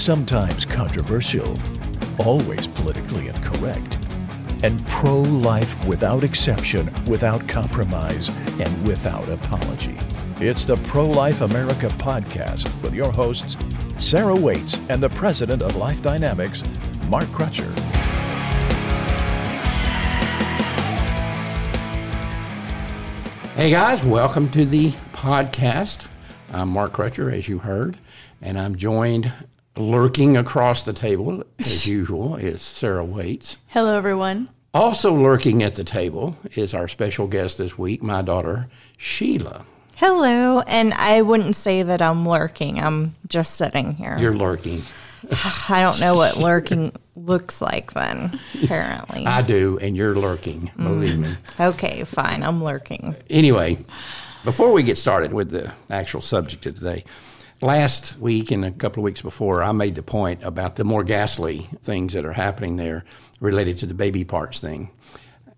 sometimes controversial, always politically incorrect, and pro life without exception, without compromise, and without apology. It's the Pro Life America podcast with your hosts, Sarah Waits and the president of Life Dynamics, Mark Crutcher. Hey guys, welcome to the podcast. I'm Mark Crutcher, as you heard, and I'm joined lurking across the table, as usual, is Sarah Waits. Hello, everyone. Also lurking at the table is our special guest this week, my daughter, Sheila. Hello, and I wouldn't say that I'm lurking. I'm just sitting here. You're lurking. I don't know what lurking looks like then, apparently. I do, and you're lurking, mm. believe me. Okay, fine. I'm lurking. Anyway, before we get started with the actual subject of today, last week and a couple of weeks before, I made the point about the more ghastly things that are happening there related to the baby parts thing.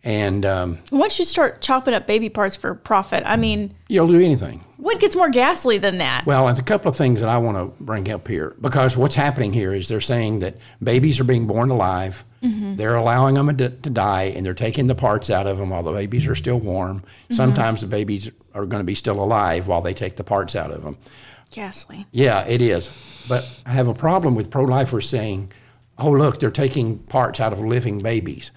And um, Once you start chopping up baby parts for profit, I mean, you'll do anything. what gets more ghastly than that? Well, it's a couple of things that I want to bring up here because what's happening here is they're saying that babies are being born alive. They're allowing them to, to die and they're taking the parts out of them while the babies are still warm. Sometimes the babies are going to be still alive while they take the parts out of them. Ghastly. Yeah, it is. But I have a problem with pro lifers saying, oh, look, they're taking parts out of living babies.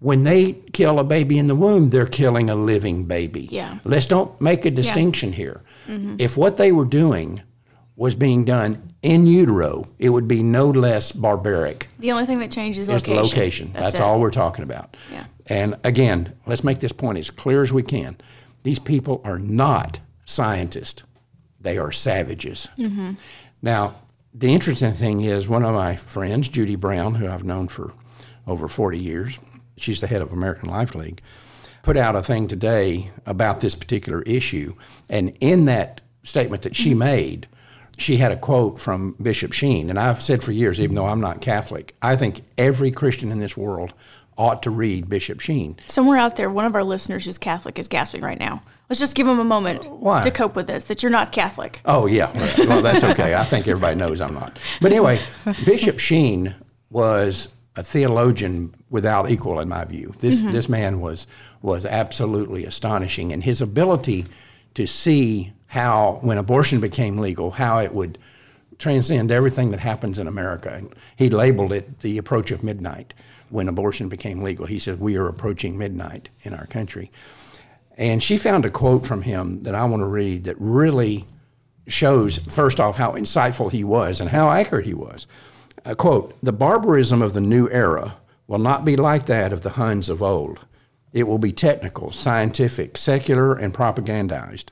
When they kill a baby in the womb, they're killing a living baby. Yeah. Let's don't make a distinction here. Mm-hmm. If what they were doing was being done in utero, it would be no less barbaric. The only thing that changes is It's the location. location. That's, it. all we're talking about. Yeah. And again, let's make this point as clear as we can. These people are not scientists, they are savages. Mm-hmm. Now, the interesting thing is one of my friends, Judie Brown, who I've known for over 40 years, she's the head of American Life League, put out a thing today about this particular issue. And in that statement that she made, she had a quote from Bishop Sheen. And I've said for years, even though I'm not Catholic, I think every Christian in this world ought to read Bishop Sheen. Somewhere out there, one of our listeners who's Catholic is gasping right now. Let's just give him a moment Why? to cope with this, that you're not Catholic. Oh yeah, well that's okay. I think everybody knows I'm not. But anyway, Bishop Sheen was a theologian without equal in my view. This mm-hmm. this man was was absolutely astonishing, and his ability to see how when abortion became legal, how it would transcend everything that happens in America. And he labeled it the approach of midnight when abortion became legal. He said we are approaching midnight in our country. And she found a quote from him that I want to read that really shows, first off, how insightful he was and how accurate he was. A quote The barbarism of the new era will not be like that of the Huns of old. It will be technical, scientific, secular, and propagandized.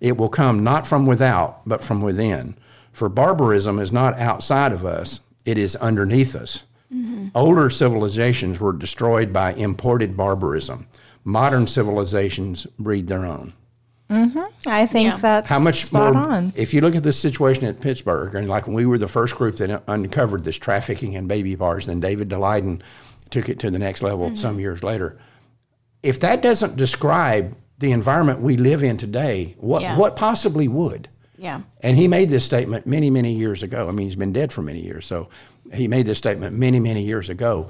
It will come not from without, but from within. For barbarism is not outside of us, it is underneath us. Mm-hmm. Older civilizations were destroyed by imported barbarism. Modern civilizations breed their own. I think Yeah. that's How much spot more? on. If you look at this situation at Pittsburgh, and like we were the first group that uncovered this trafficking in baby bars, then David Daleiden took it to the next level Mm-hmm. some years later. If that doesn't describe the environment we live in today, what Yeah. what possibly would? Yeah. And he made this statement many, many years ago. I mean, he's been dead for many years, so he made this statement many, many years ago.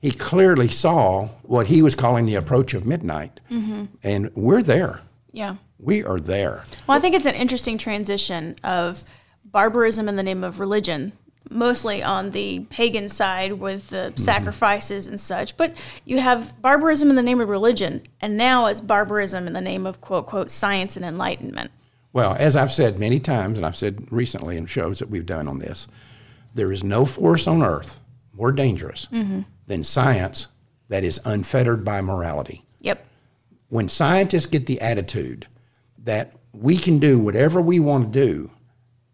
He clearly saw what he was calling the approach of midnight, Mm-hmm. and we're there. Yeah. We are there. Well, I think it's an interesting transition of barbarism in the name of religion, mostly on the pagan side with the sacrifices and such. But you have barbarism in the name of religion, and now it's barbarism in the name of quote, quote, science and enlightenment. Well, as I've said many times, and I've said recently in shows that we've done on this, there is no force on earth more dangerous than science that is unfettered by morality. Yep. When scientists get the attitude that we can do whatever we want to do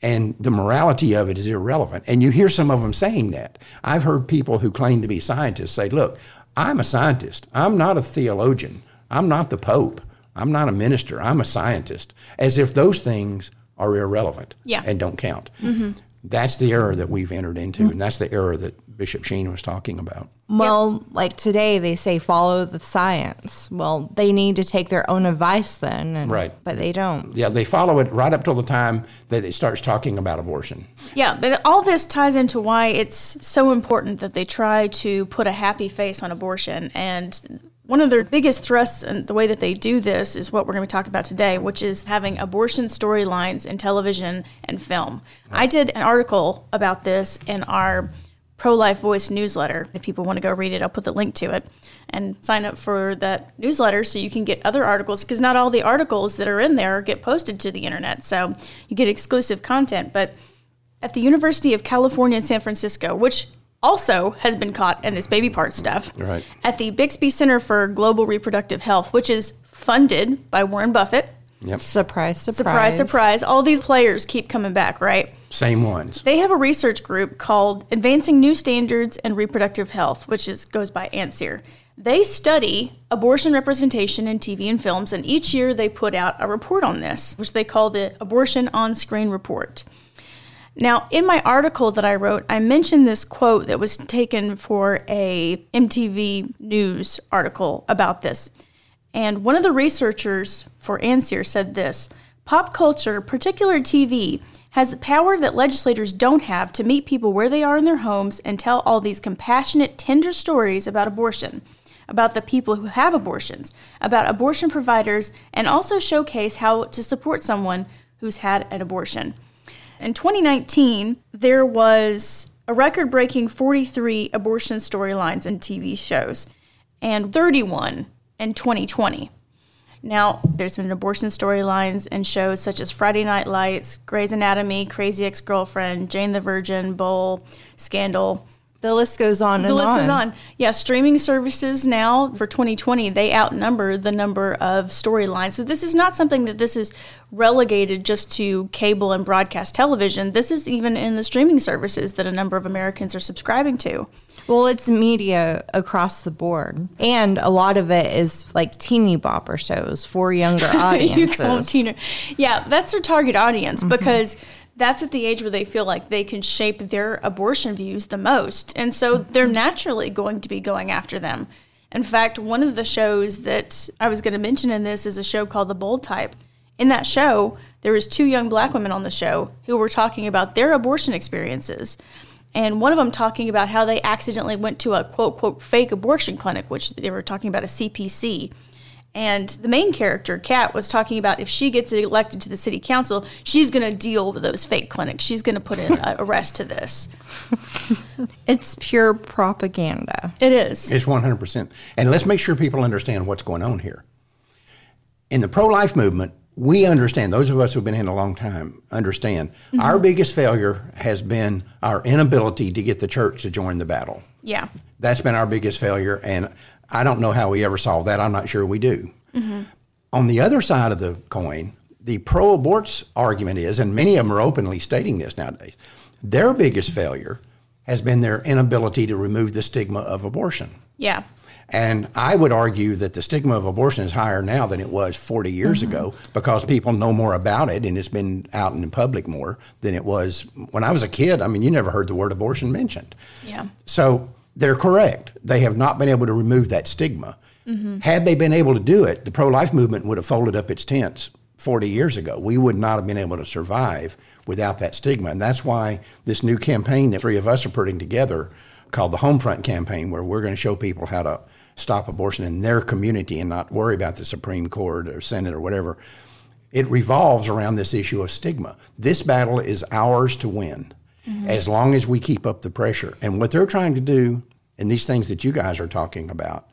and the morality of it is irrelevant, and you hear some of them saying that. I've heard people who claim to be scientists say, Look, I'm a scientist, I'm not a theologian, I'm not the Pope. I'm not a minister. I'm a scientist. As if those things are irrelevant Yeah. and don't count. Mm-hmm. That's the error that we've entered into, mm-hmm. and that's the error that Bishop Sheen was talking about. Well, like today they say follow the science. Well, they need to take their own advice then. and- Right. But they don't. Yeah, they follow it right up till the time that it starts talking about abortion. Yeah, but all this ties into why it's so important that they try to put a happy face on abortion. And one of their biggest thrusts and the way that they do this is what we're going to be talking about today, which is having abortion storylines in television and film. I did an article about this in our Pro Life Voice newsletter. If people want to go read it, I'll put the link to it and sign up for that newsletter so you can get other articles because not all the articles that are in there get posted to the internet. So you get exclusive content. But at the University of California in San Francisco, which also has been caught in this baby part stuff, Right. at the Bixby Center for Global Reproductive Health, which is funded by Warren Buffett. Yep. Surprise, surprise. Surprise, surprise. All these players keep coming back, right? Same ones. They have a research group called Advancing New Standards in Reproductive Health, which is goes by ANSIRH. They study abortion representation in TV and films, and each year they put out a report on this, which they call the Abortion on Screen Report. Now, in my article that I wrote, I mentioned this quote that was taken for a MTV News article about this. And one of the researchers for ANSIRH said this Pop culture, particular TV, has the power that legislators don't have to meet people where they are in their homes and tell all these compassionate, tender stories about abortion, about the people who have abortions, about abortion providers, and also showcase how to support someone who's had an abortion. In 2019, there was a record breaking 43 abortion storylines in TV shows and 31 in 2020. Now, there's been abortion storylines in shows such as Friday Night Lights, Grey's Anatomy, Crazy Ex Girlfriend, Jane the Virgin, Bull, Scandal. The list goes on The and list on. goes on. Yeah, streaming services now for 2020, they outnumber the number of storylines. So this is not something that this is relegated just to cable and broadcast television. This is even in the streaming services that a number of Americans are subscribing to. Well, it's media across the board. And a lot of it is like teeny bopper shows for younger audiences. you call them teen. Yeah, that's their target audience mm-hmm. because that's at the age where they feel like they can shape their abortion views the most. And so they're mm-hmm. naturally going to be going after them. In fact, one of the shows that I was going to mention in this is a show called The Bold Type. In that show, there was two young black women on the show who were talking about their abortion experiences. And one of them talking about how they accidentally went to a quote, quote, fake abortion clinic, which they were talking about a CPC. And the main character, Kat, was talking about if she gets elected to the city council, she's going to deal with those fake clinics. She's going to put an a arrest to this. It's pure propaganda. It is. It's 100%. And let's make sure people understand what's going on here. In the pro life movement, we understand, those of us who've been in a long time understand, mm-hmm. our biggest failure has been our inability to get the church to join the battle. Yeah. That's been our biggest failure. And I don't know how we ever solve that. I'm not sure we do. On the other side of the coin, the pro aborts argument is, and many of them are openly stating this nowadays, their biggest failure has been their inability to remove the stigma of abortion. Yeah. And I would argue that the stigma of abortion is higher now than it was 40 years mm-hmm. ago because people know more about it and it's been out in the public more than it was when I was a kid. I mean, you never heard the word abortion mentioned. Yeah. So they're correct. They have not been able to remove that stigma. Mm-hmm. Had they been able to do it, the pro life movement would have folded up its tents 40 years ago. We would not have been able to survive without that stigma. And that's why this new campaign that three of us are putting together called the Homefront campaign, where we're going to show people how to stop abortion in their community and not worry about the Supreme Court or Senate or whatever. It revolves around this issue of stigma. This battle is ours to win Mm-hmm. as long as we keep up the pressure. And what they're trying to do, and these things that you guys are talking about,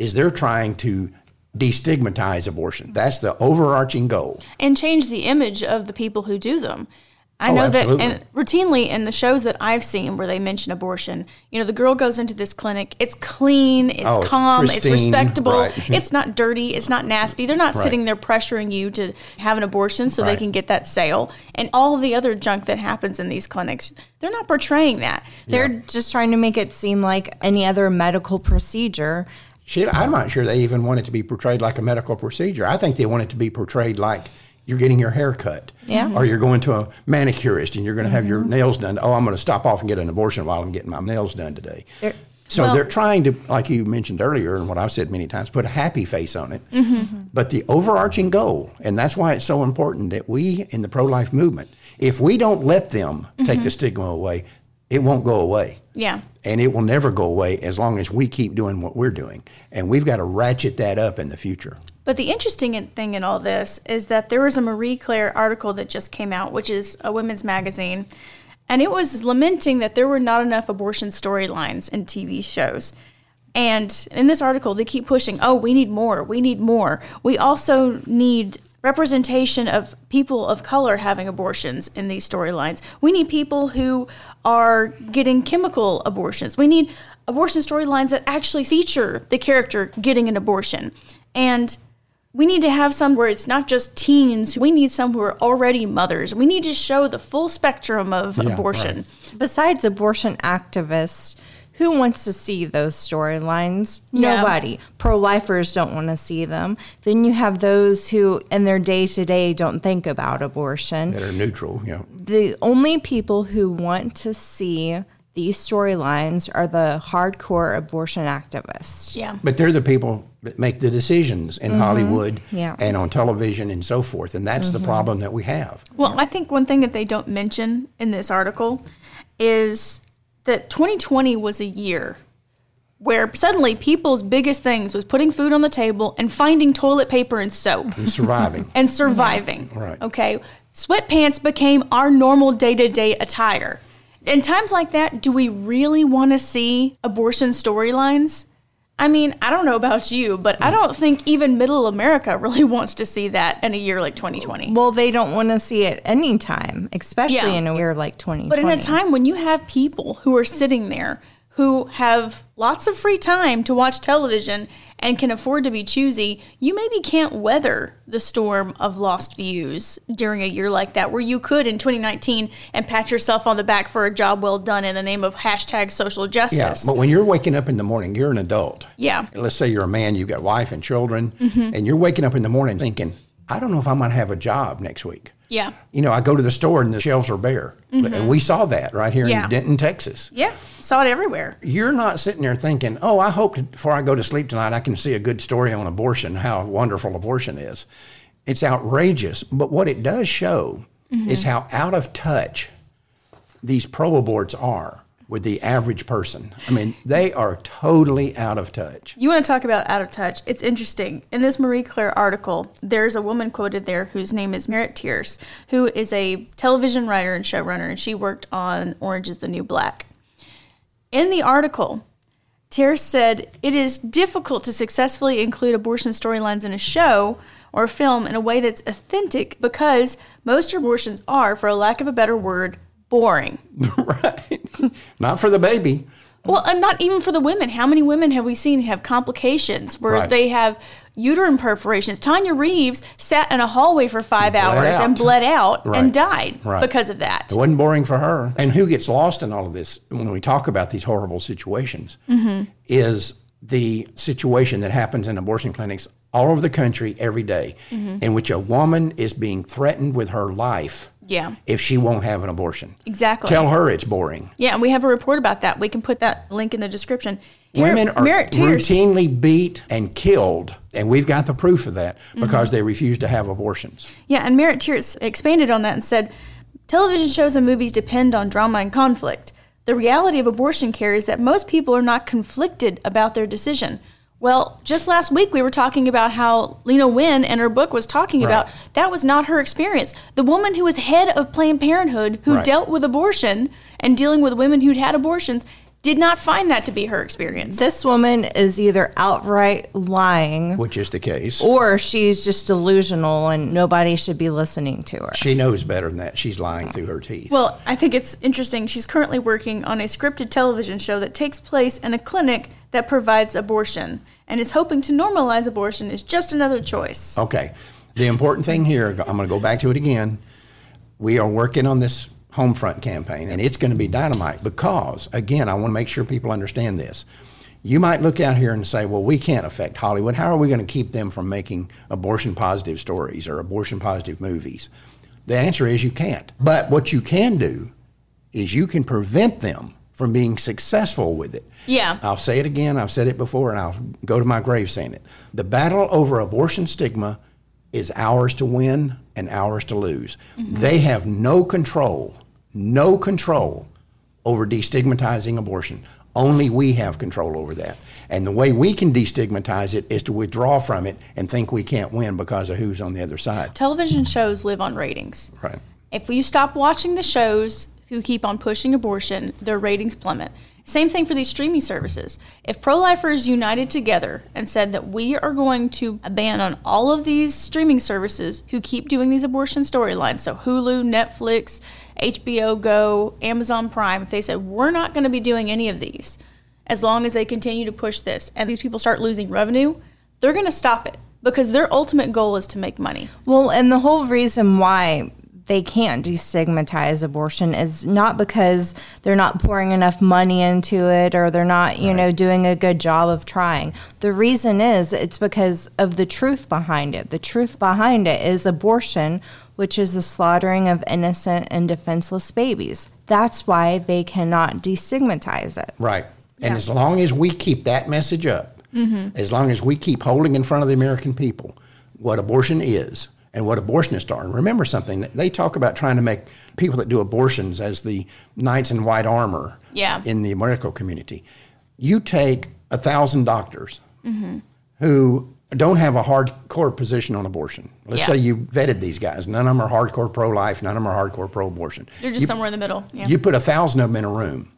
is they're trying to destigmatize abortion. That's the overarching goal. And change the image of the people who do them. I Oh, know absolutely. that and routinely in the shows that I've seen where they mention abortion, you know, the girl goes into this clinic, it's clean, it's Oh, calm, it's respectable, right. it's not dirty, it's not nasty. They're not Right. sitting there pressuring you to have an abortion so they can get that sale. And all the other junk that happens in these clinics, they're not portraying that. They're just trying to make it seem like any other medical procedure. Shit, I'm not sure they even want it to be portrayed like a medical procedure. I think they want it to be portrayed like you're getting your hair cut. Yeah. Or you're going to a manicurist and you're going to have your mm-hmm. nails done. Oh, I'm going to stop off and get an abortion while I'm getting my nails done today. There- so Well- they're trying to, like you mentioned earlier, and what I've said many times, put a happy face on it. Mm-hmm. But the overarching goal, and that's why it's so important that we in the pro life movement, if we don't let them take mm-hmm. the stigma away, it won't go away. Yeah. And it will never go away as long as we keep doing what we're doing. And we've got to ratchet that up in the future. But the interesting thing in all this is that there was a Marie Claire article that just came out, which is a women's magazine, and it was lamenting that there were not enough abortion storylines in TV shows. And in this article, they keep pushing, oh, we need more, we need more. We also need representation of people of color having abortions in these storylines. We need people who are getting chemical abortions. We need abortion storylines that actually feature the character getting an abortion. And we need to have some where it's not just teens. We need some who are already mothers. We need to show the full spectrum of Yeah, abortion. Besides abortion activists, who wants to see those storylines? Yeah. Nobody. Pro lifers don't want to see them. Then you have those who, in their day to day, don't think about abortion. That are neutral, you know. The only people who want to see these storylines are the hardcore abortion activists. Yeah. But they're the people that make the decisions in mm-hmm. Hollywood Yeah. and on television and so forth. And that's the mm-hmm. problem that we have. Well, I think one thing that they don't mention in this article is that 2020 was a year where suddenly people's biggest things was putting food on the table and finding toilet paper and soap And surviving. and surviving. Right. Okay. Sweatpants became our normal day to day attire. In times like that, do we really want to see abortion storylines? I mean, I don't know about you, but I don't think even middle America really wants to see that in a year like 2020. Well, they don't want to see it anytime, especially Yeah. in a year like 2020. But in a time when you have people who are sitting there who have lots of free time to watch television and can afford to be choosy, you maybe can't weather the storm of lost views during a year like that, where you could in 2019 and pat yourself on the back for a job well done in the name of hashtag social Yeah, justice. but when you're waking up in the morning, you're an adult. Yeah. Let's say you're a man, you've got wife and children, Mm-hmm. and you're waking up in the morning thinking, I don't know if I'm going to have a job next week. Yeah. You know, I go to the store and the shelves are bare. And we saw that right here Mm-hmm. Yeah. in Denton, Texas. Yeah. Saw it everywhere. You're not sitting there thinking, oh, I hope before I go to sleep tonight, I can see a good story on abortion, how wonderful abortion is. It's outrageous. But what it does show is how out of touch these pro aborts are with the average person. I mean, they are totally out of touch. You want to talk about out of touch? It's interesting. In this Marie Claire article, there's a woman quoted there whose name is Merritt Tierce, who is a television writer and showrunner, and she worked on Orange is the New Black. In the article, Tierce said, It is difficult to successfully include abortion storylines in a show or a film in a way that's authentic because most abortions are, for a lack of a better word, boring. right. Not for the baby. Well, and not even for the women. How many women have we seen have complications where Right. they have uterine perforations? Tonya Reaves sat in a hallway for five hours and bled out Right. and died Right. because of that. It wasn't boring for her. And who gets lost in all of this when we talk about these horrible situations Mm-hmm. is the situation that happens in abortion clinics all over the country every day, Mm-hmm. in which a woman is being threatened with her life Yeah, if she won't have an abortion. exactly. Tell her it's boring. yeah, and we have a report about that. We can put that link in the description. Women are routinely beat and killed, and we've got the proof of that Mm-hmm. because they refuse to have abortions. Yeah, and Merritt Tierce expanded on that and said, television shows and movies depend on drama and conflict. The reality of abortion care is that most people are not conflicted about their decision. Well, just last week we were talking about how Leana Wen in her book was talking about that was not her experience. The woman who was head of Planned Parenthood who Right. dealt with abortion and dealing with women who'd had abortions did not find that to be her experience. this woman is either outright lying Which is the case. or she's just delusional and nobody should be listening to her. She knows better than that. She's lying through her teeth. Well, I think it's interesting. She's currently working on a scripted television show that takes place in a clinic that provides abortion and is hoping to normalize abortion is just another choice. Okay. The important thing here, I'm going to go back to it again. We are working on this home front campaign, and it's going to be dynamite because, again, I want to make sure people understand this. You might look out here and say, well, we can't affect Hollywood. How are we going to keep them from making abortion positive stories or abortion positive movies? The answer is you can't. But what you can do is you can prevent them from being successful with it. Yeah. I'll say it again. I've said it before, and I'll go to my grave saying it. The battle over abortion stigma is ours to win and ours to lose. Mm-hmm. They have no control, no control over destigmatizing abortion. Only we have control over that. And the way we can destigmatize it is to withdraw from it and think we can't win because of who's on the other side. Television shows live on ratings. Right. If you stop watching the shows who keep on pushing abortion, their ratings plummet. Same thing for these streaming services. If pro lifers united together and said that we are going to ban on all of these streaming services who keep doing these abortion storylines, so Hulu, Netflix, HBO Go, Amazon Prime, if they said we're not going to be doing any of these as long as they continue to push this and these people start losing revenue, they're going to stop it because their ultimate goal is to make money. Well, and the whole reason why they can't destigmatize abortion is not because they're not pouring enough money into it or they're not, you know, doing a good job of trying. The reason is it's because of the truth behind it. The truth behind it is abortion, which is the slaughtering of innocent and defenseless babies. That's why they cannot destigmatize it. Right. And as long as we keep that message up, mm-hmm. as long as we keep holding in front of the American people what abortion is and what abortionists are, and remember something, they talk about trying to make people that do abortions as the knights in white armor Yeah. in the medical community. You take a thousand doctors who don't have a hardcore position on abortion. Let's Yeah. say you vetted these guys. None of them are hardcore pro life, none of them are hardcore pro abortion. They're just somewhere in the middle. Yeah. You put a thousand of them in a room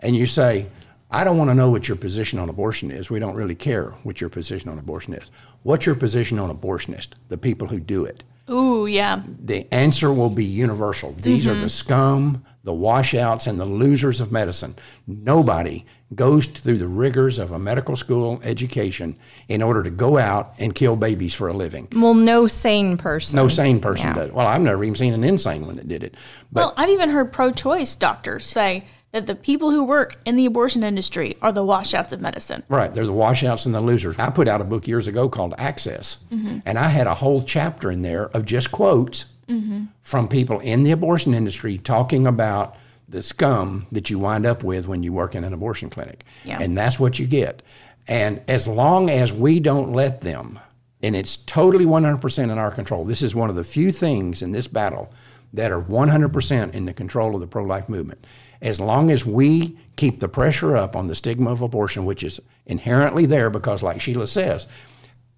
and you say, I don't want to know what your position on abortion is. We don't really care what your position on abortion is. What's your position on abortionists, the people who do it? Ooh, yeah. The answer will be universal. These Mm-hmm. are the scum, the washouts, and the losers of medicine. Nobody goes through the rigors of a medical school education in order to go out and kill babies for a living. Well, no sane person. No sane person Yeah. does. Well, I've never even seen an insane one that did it. But well, I've even heard pro choice doctors say that the people who work in the abortion industry are the washouts of medicine. Right. They're the washouts and the losers. I put out a book years ago called Access, mm-hmm. and I had a whole chapter in there of just quotes mm-hmm. from people in the abortion industry talking about the scum that you wind up with when you work in an abortion clinic. Yeah. And that's what you get. And as long as we don't let them, and it's totally 100% in our control, this is one of the few things in this battle that are 100% in the control of the pro life movement. As long as we keep the pressure up on the stigma of abortion, which is inherently there because, like Sheila says,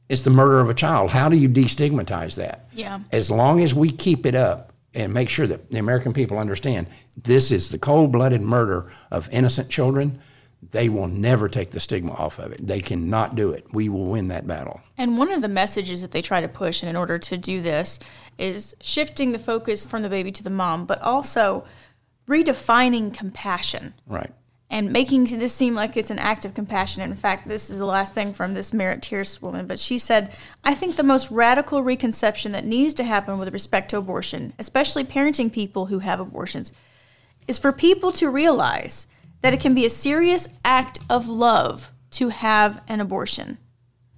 it's the murder of a child. How do you destigmatize that? Yeah. As long as we keep it up and make sure that the American people understand this is the cold blooded murder of innocent children, they will never take the stigma off of it. They cannot do it. We will win that battle. And one of the messages that they try to push, and in order to do this, is shifting the focus from the baby to the mom, but also redefining compassion Right. and making this seem like it's an act of compassion. In fact, this is the last thing from this Merritt Tierce woman, but she said, I think the most radical reconception that needs to happen with respect to abortion, especially parenting people who have abortions, is for people to realize that it can be a serious act of love to have an abortion.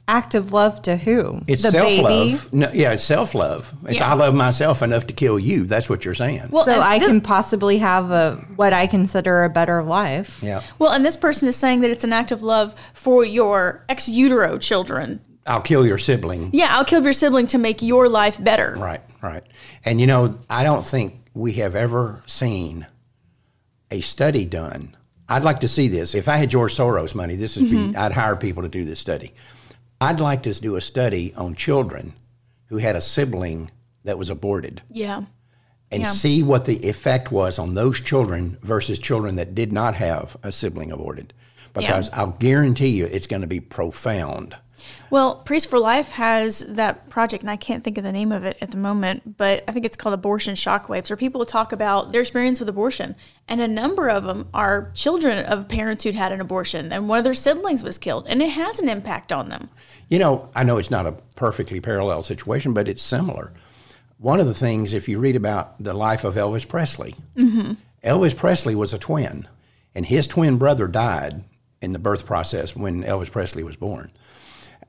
Act of love to who? It's the self baby. love. No, yeah, it's self love. It's Yeah. I love myself enough to kill you. That's what you're saying. Well, So I this- can possibly have a what I consider a better life. yeah. Well, and this person is saying that it's an act of love for your ex utero children. I'll kill your sibling. Yeah, I'll kill your sibling to make your life better. Right, right. And you know, I don't think we have ever seen a study done. I'd like to see this. If I had George Soros money, this would be mm-hmm. I'd hire people to do this study. I'd like to do a study on children who had a sibling that was aborted Yeah. and Yeah. see what the effect was on those children versus children that did not have a sibling aborted. Because I'll guarantee you it's going to be profound. Well, Priest for Life has that project, and I can't think of the name of it at the moment, but I think it's called Abortion Shockwaves, where people talk about their experience with abortion. And a number of them are children of parents who'd had an abortion, and one of their siblings was killed, and it has an impact on them. You know, I know it's not a perfectly parallel situation, but it's similar. One of the things, if you read about the life of Elvis Presley, mm-hmm. Elvis Presley was a twin, and his twin brother died in the birth process when Elvis Presley was born.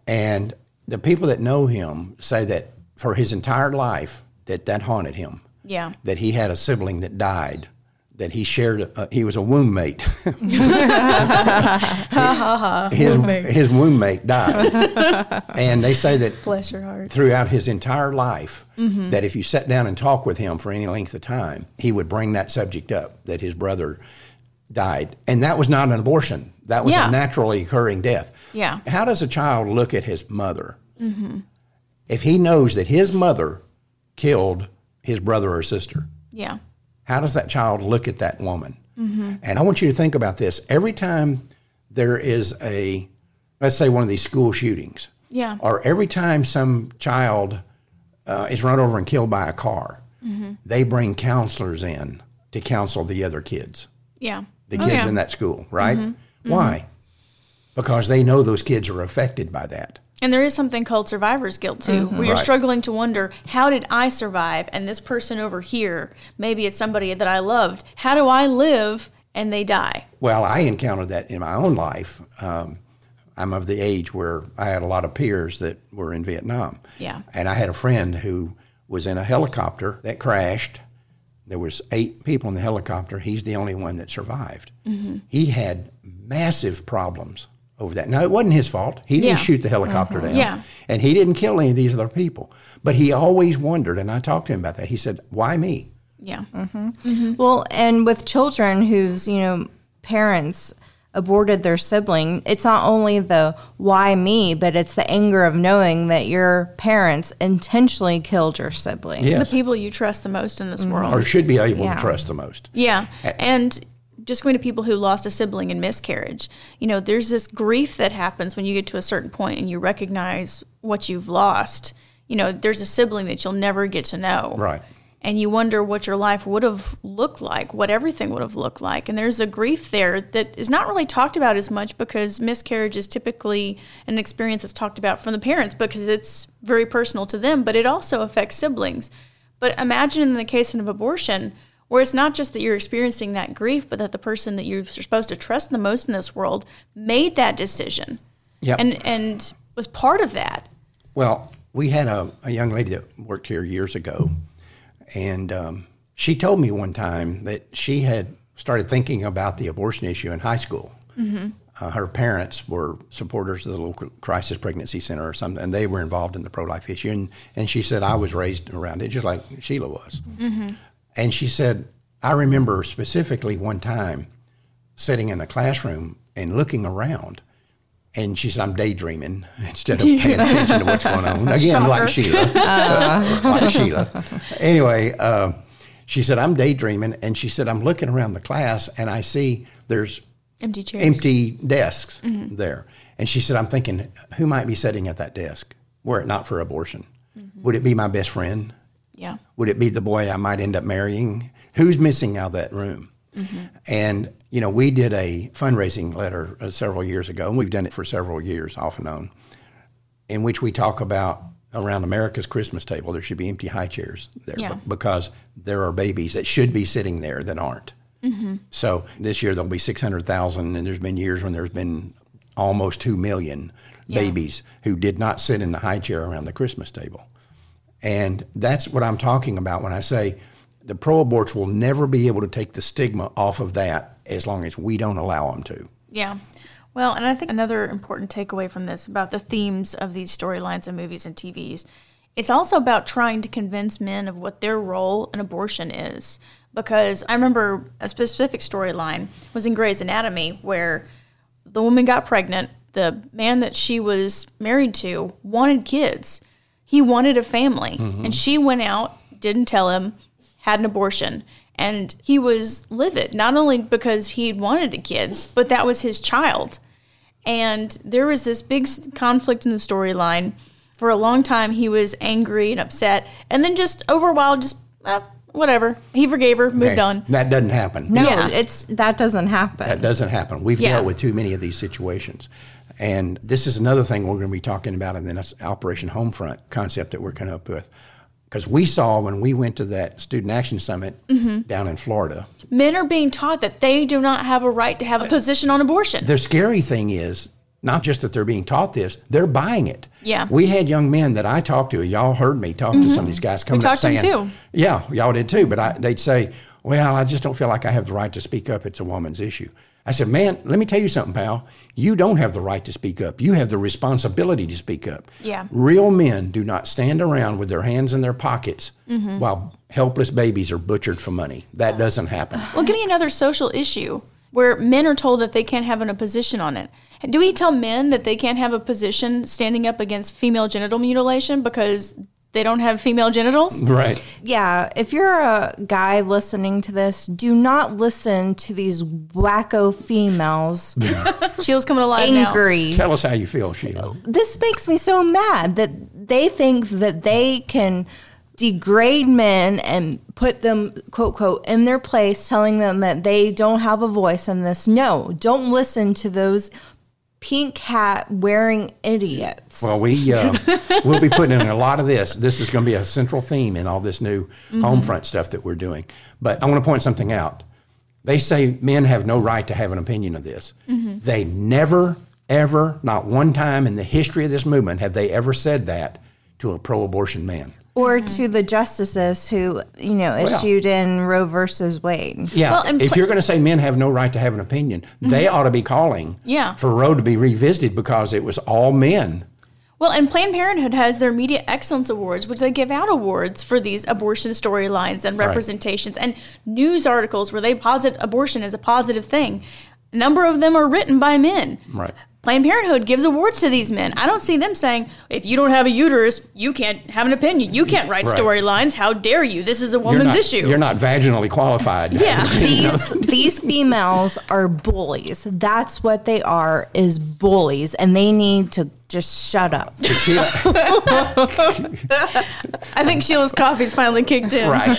And the people that know him say that for his entire life that that haunted him. Yeah. That he had a sibling that died. That he shared, uh, he was a womb mate. his, his womb mate died. and they say that Bless your heart. throughout his entire life that if you sat down and talked with him for any length of time, he would bring that subject up that his brother died. And that was not an abortion, that was Yeah. a naturally occurring death. Yeah. How does a child look at his mother if he knows that his mother killed his brother or sister? Yeah. How does that child look at that woman? And I want you to think about this. Every time there is a, let's say, one of these school shootings, Yeah. or every time some child uh, is run over and killed by a car, they bring counselors in to counsel the other kids, Yeah. the Oh, kids yeah. in that school, right? Why? Because they know those kids are affected by that. And there is something called survivor's guilt too, where you're Right. struggling to wonder, how did I survive? And this person over here, maybe it's somebody that I loved. How do I live and they die? Well, I encountered that in my own life. Um, I'm of the age where I had a lot of peers that were in Vietnam. Yeah. And I had a friend who was in a helicopter that crashed. There was eight people in the helicopter. He's the only one that survived. Mm-hmm. He had massive problems over that. Now it wasn't his fault. He didn't Yeah. Mm-hmm. shoot the helicopter mm-hmm. down. Yeah. And he didn't kill any of these other people. But he always wondered, and I talked to him about that. He said, "Why me?" Yeah. Mm-hmm. Mm-hmm. Well, and with children whose, you know, parents aborted their sibling, it's not only the why me, but it's the anger of knowing that your parents intentionally killed your sibling. Yes. The people you trust the most in this world. or should be able Yeah. to trust the most. Yeah. And just going to people who lost a sibling in miscarriage, you know, there's this grief that happens when you get to a certain point and you recognize what you've lost. You know, there's a sibling that you'll never get to know. Right. and you wonder what your life would have looked like, what everything would have looked like. And there's a grief there that is not really talked about as much because miscarriage is typically an experience that's talked about from the parents because it's very personal to them, but it also affects siblings. But imagine in the case of abortion, where it's not just that you're experiencing that grief, but that the person that you're supposed to trust the most in this world made that decision Yep. and, and was part of that. Well, we had a, a young lady that worked here years ago, and um, she told me one time that she had started thinking about the abortion issue in high school. Uh, her parents were supporters of the local crisis pregnancy center or something, and they were involved in the pro life issue. And, and she said, I was raised around it just like Sheila was. And she said, I remember specifically one time sitting in a classroom and looking around. And she said, I'm daydreaming instead of paying attention to what's going on. Again, like Sheila. Uh. like Sheila. Anyway, uh, she said, I'm daydreaming. And she said, I'm looking around the class and I see there's Empty chairs. empty desks mm-hmm. there. And she said, I'm thinking, who might be sitting at that desk were it not for abortion? Mm-hmm. Would it be my best friend? Yeah. Would it be the boy I might end up marrying? Who's missing out of that room? And, you know, we did a fundraising letter uh, several years ago, and we've done it for several years off and on, in which we talk about around America's Christmas table, there should be empty high chairs there Yeah. be- because there are babies that should be sitting there that aren't. So this year there'll be 600,000, and there's been years when there's been almost 2 million Yeah. babies who did not sit in the high chair around the Christmas table. And that's what I'm talking about when I say the pro aborts will never be able to take the stigma off of that as long as we don't allow them to. Yeah. Well, and I think another important takeaway from this about the themes of these storylines and movies and TVs, it's also about trying to convince men of what their role in abortion is. Because I remember a specific storyline was in Grey's Anatomy where the woman got pregnant. The man that she was married to wanted kids. He wanted a family. And she went out, didn't tell him, had an abortion. And he was livid, not only because he wanted the kids, but that was his child. And there was this big conflict in the storyline. For a long time, he was angry and upset. And then just over a while, just eh, whatever. He forgave her, moved Okay? on. That doesn't happen. No, Yeah. it's that doesn't happen. That doesn't happen. We've Yeah. dealt with too many of these situations. And this is another thing we're going to be talking about in this Operation Homefront concept that we're coming up with. Because we saw when we went to that Student Action Summit mm-hmm. down in Florida, Men are being taught that they do not have a right to have a uh, position on abortion. the scary thing is not just that they're being taught this, they're buying it. Yeah. We had young men that I talked to, y'all heard me talk to some of mm-hmm. these guys coming up talked to them saying, too. Yeah, y'all did too. But I, they'd say, Well, I just don't feel like I have the right to speak up. It's a woman's issue. I said, Man, let me tell you something, pal. You don't have the right to speak up. You have the responsibility to speak up. Yeah. Real men do not stand around with their hands in their pockets Mm-hmm. while helpless babies are butchered for money. That doesn't happen. Well, getting another social issue where men are told that they can't have an opposition on it. Do we tell men that they can't have a position standing up against female genital mutilation because they don't have female genitals? Right. Yeah, if you're a guy listening to this, do not listen to these wacko females Sheila's coming alive now. angry. Tell us how you feel, Sheila. This makes me so mad that they think that they can degrade men and put them quote quote in their place telling them that they don't have a voice in this. No, don't listen to those pink hat wearing idiots. Well, we uh, we'll be putting in a lot of this. This is going to be a central theme in all this new home front stuff that we're doing. But I want to point something out. They say men have no right to have an opinion of this. They never, ever, not one time in the history of this movement have they ever said that to a pro-abortion man. Or mm. to the justices who, you know, issued in Roe versus Wade. Yeah, Well, and if you're going to say men have no right to have an opinion, they mm-hmm. ought to be calling Yeah. for Roe to be revisited because it was all men. Well, and Planned Parenthood has their Media Excellence Awards, which they give out awards for these abortion storylines and representations and news articles where they posit abortion as a positive thing. A number of them are written by men. Right. Planned Parenthood gives awards to these men. I don't see them saying, if you don't have a uterus, you can't have an opinion. You can't write Right. storylines. How dare you? This is a You're woman's not, issue. You're not vaginally qualified. Yeah. these these females are bullies. That's what they are is bullies and they need to just shut up. I think Sheila's coffee's finally kicked in. Right.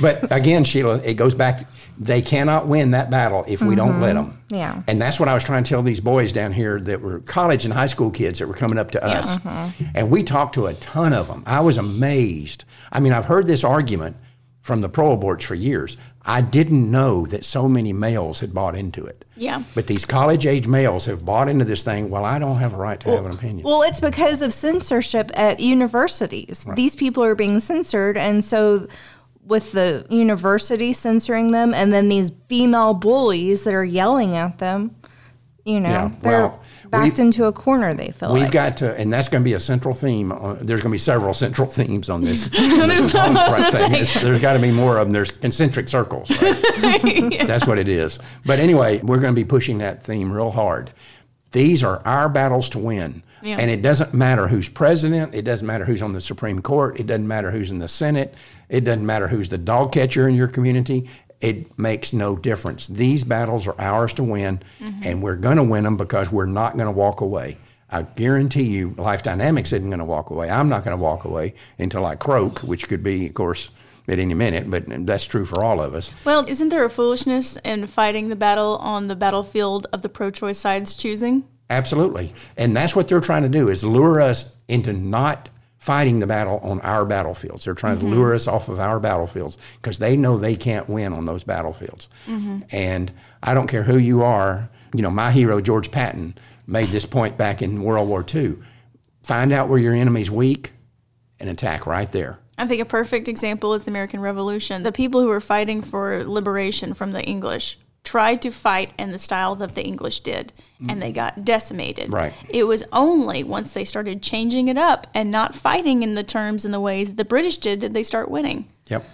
but again, Sheila, it goes back. They cannot win that battle if we don't let mm-hmm. them. Yeah. And that's what I was trying to tell these boys down here that were college and high school kids that were coming up to us. Mm-hmm. And we talked to a ton of them. I was amazed. I mean, I've heard this argument from the pro aborts for years. I didn't know that so many males had bought into it. Yeah. But these college age males have bought into this thing. Well, I don't have a right to have an opinion. Well, it's because of censorship at universities. These people are being censored and so with the university censoring them and then these female bullies that are yelling at them, you know, Yeah, they're well, backed we- into a corner they feel We've like. got to, and that's going to be a central theme. On, there's going to be several central themes on this. on this home front thing. It's- there's got to be more of them. There's concentric circles. Right? That's what it is. But anyway, we're going to be pushing that theme real hard. These are our battles to win. Yeah. And it doesn't matter who's president. It doesn't matter who's on the Supreme Court. It doesn't matter who's in the Senate. It doesn't matter who's the dog catcher in your community. It makes no difference. These battles are ours to win, and we're going to win them because we're not going to walk away. I guarantee you, Life Dynamics isn't going to walk away. I'm not going to walk away until I croak, which could be, of course, at any minute, but that's true for all of us. Well, isn't there a foolishness in fighting the battle on the battlefield of the pro-choice side's choosing? Absolutely. And that's what they're trying to do is lure us into not fighting the battle on our battlefields. They're trying to mm-hmm. lure us off of our battlefields because they know they can't win on those battlefields. Mm-hmm. And I don't care who you are, you know, my hero George Patton made this point back in World War II. Find out where your enemy's weak and attack right there. I think a perfect example is the American Revolution. The people who were fighting for liberation from the English tried to fight in the style that the English did, and they mm-hmm. got decimated. Right. It was only once they started changing it up and not fighting in the terms and the ways that the British did did they start winning. Yep.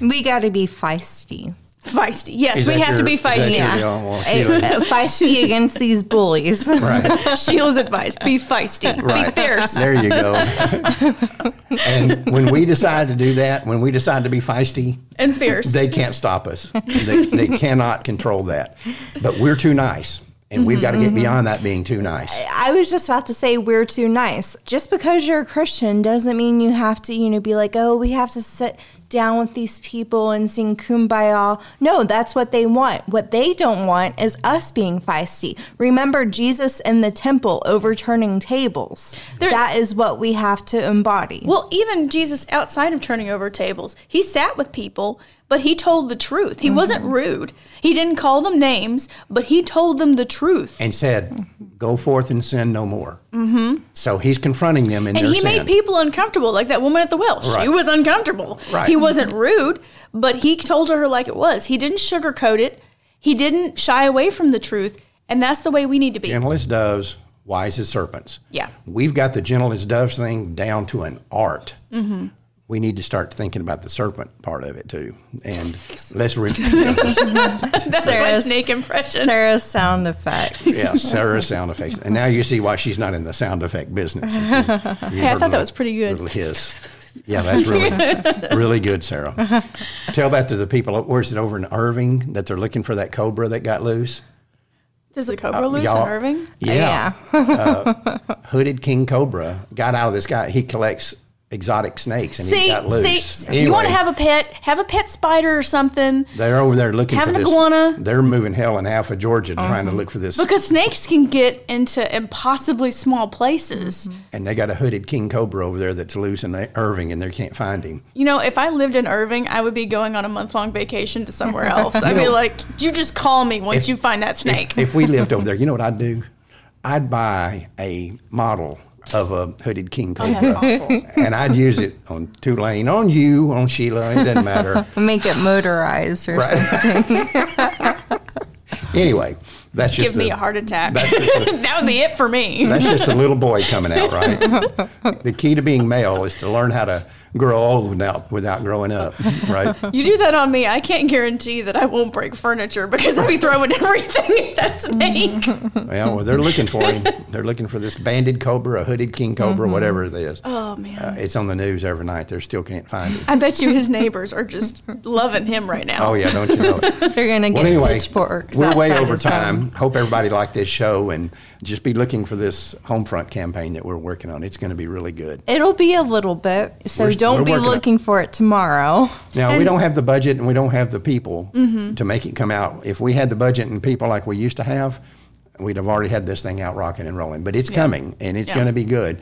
we got to be feisty. Feisty. Yes, Is we that have to be feisty. Yeah. Well, Uh, feisty against these bullies. right. Sheila's advice: be feisty, be fierce. There you go. and when we decide to do that, when we decide to be feisty, and fierce. they can't stop us. They, they cannot control that. But we're too nice. And we've got to get mm-hmm, mm-hmm. beyond that being too nice. I was just about to say we're too nice. Just because you're a Christian doesn't mean you have to, you know, be like, oh, we have to sit, down with these people and sing kumbaya. No, that's what they want. What they don't want is us being feisty. Remember Jesus in the temple overturning tables. There- that is what we have to embody. Well, even Jesus outside of turning over tables, he sat with people, but he told the truth. He wasn't rude. He didn't call them names, but he told them the truth. and said, "Go forth and sin no more." Mm-hmm. So he's confronting them in And he sin. made people uncomfortable, like that woman at the well. She was uncomfortable. Right. He wasn't rude, but he told her like it was. He didn't sugarcoat it. He didn't shy away from the truth, and that's the way we need to be. gentle as doves, wise as serpents. Yeah. We've got the gentle as doves thing down to an art. Mm-hmm. We need to start thinking about the serpent part of it too. And let's re- That's my Sarah's- snake impression. Sarah's sound effects. yeah, Sarah's sound effects. And now you see why she's not in the sound effect business. Hey, I thought that was pretty good. Little hiss. Yeah, that's really, really good, Sarah. Tell that to the people. Where's it over in Irving that they're looking for that cobra that got loose? There's a cobra uh, loose in Irving. Yeah. Uh, hooded king cobra got out of this guy. He collects exotic snakes and he See, got loose. see, you want to have a pet, have a pet spider or something. They're over there looking have for an this. iguana. They're moving hell in half of Georgia trying to uh-huh. look for this. Because snakes can get into impossibly small places. Mm-hmm. and they got a hooded king cobra over there that's loose in Irving and they can't find him. You know, if I lived in Irving, I would be going on a month long vacation to somewhere else. I'd be like, you just call me once If- you find that snake. If, if we lived over there, you know what I'd do? I'd buy a model of a hooded king Oh, cobra. and I'd use it on Tulane, on you, on Sheila. It doesn't matter. Make it motorized or something. Anyway, that's just Give me a- a heart attack. That's just a, that would be it for me. That's just a little boy coming out, right? the key to being male is to learn how to grow old without without growing up, right? You do that on me, I can't guarantee that I won't break furniture because I'll be throwing everything at that snake. Well, well, they're looking for him. They're looking for this banded cobra, a hooded king cobra, whatever it is. Oh man. Uh, it's on the news every night. They still can't find it. I bet you his neighbors are just loving him right now. Oh yeah, don't you know it? They're gonna get Well, anyway, pitchforks. we're way over his home. time. Hope everybody liked this show, and just be looking for this Homefront campaign that we're working on. It's going to be really good. It'll be a little bit, so We're- don't be working on- looking for it tomorrow. Now we don't have the budget and we don't have the people Mm-hmm. to make it come out. If we had the budget and people like we used to have, we'd have already had this thing out rocking and rolling. But it's coming and it's Yeah. going to be good.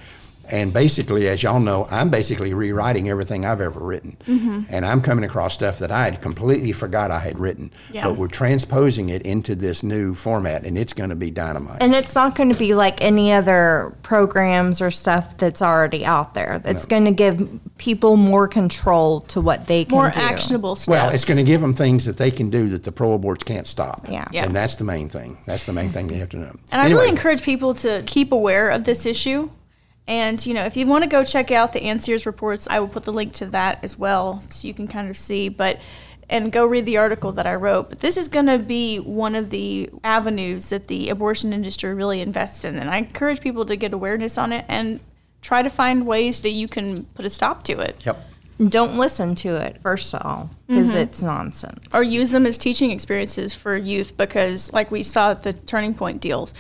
And basically, as y'all know, I'm basically rewriting everything I've ever written, Mm-hmm. and I'm coming across stuff that I had completely forgot I had written. Yeah. But we're transposing it into this new format, and it's going to be dynamite. And it's not going to be like any other programs or stuff that's already out there. It's going to give people more control to what they can More do. actionable steps. Well, it's going to give them things that they can do that the pro aborts can't stop. Yeah. Yeah. And that's the main thing. That's the main thing they have to know. And I really encourage people to keep aware of this issue. And, you know, if you want to go check out the ANSIRH's reports, I will put the link to that as well so you can kind of see. But, and go read the article that I wrote. But this is going to be one of the avenues that the abortion industry really invests in. And I encourage people to get awareness on it and try to find ways that you can put a stop to it. Yep. Don't listen to it, first of all, because mm-hmm. it's nonsense. or use them as teaching experiences for youth because like we saw at the turning point deals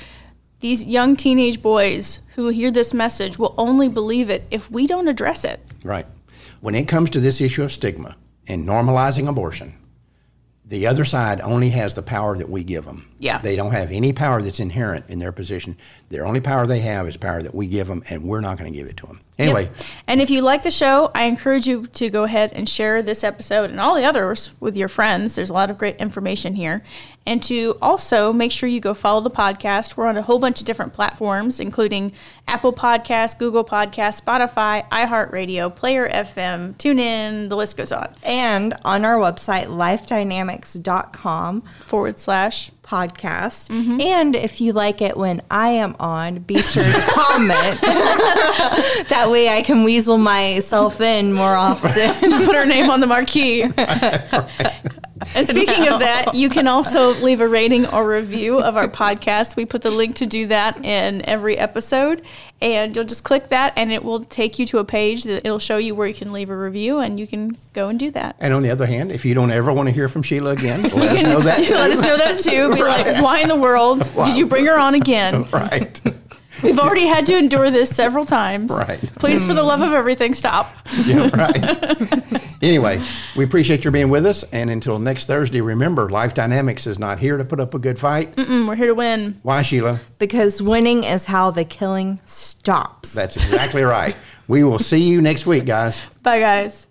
these young teenage boys who hear this message will only believe it if we don't address it Right. When it comes to this issue of stigma and normalizing abortion, the other side only has the power that we give them. Yeah. They don't have any power that's inherent in their position. Their only power they have is power that we give them, and we're not going to give it to them. Anyway, Yep. and if you like the show i encourage you to go ahead and share this episode and all the others with your friends there's a lot of great information here and to also make sure you go follow the podcast we're on a whole bunch of different platforms including apple Podcasts, google Podcasts, spotify iheartradio player fm TuneIn, the list goes on And on our website, lifedynamics.com forward slash podcast. Mm-hmm. And if you like it when I am on, be sure to comment. that way I can weasel myself in more often. put our name on the marquee. And speaking of that, you can also leave a rating or review of our podcast. We put the link to do that in every episode, and you'll just click that, and it will take you to a page that it'll show you where you can leave a review, and you can go and do that. and on the other hand, if you don't ever want to hear from Sheila again, let us know that. Let us know that too. Be like, why in the world did you bring her on again? right. We've already had to endure this several times. Right. Please, for the love of everything, stop. Yeah, right. anyway, we appreciate your being with us. And until next Thursday, remember, Life Dynamics is not here to put up a good fight. Mm, we're here to win. Why, Sheila? Because winning is how the killing stops. That's exactly right. We will see you next week, guys. Bye, guys.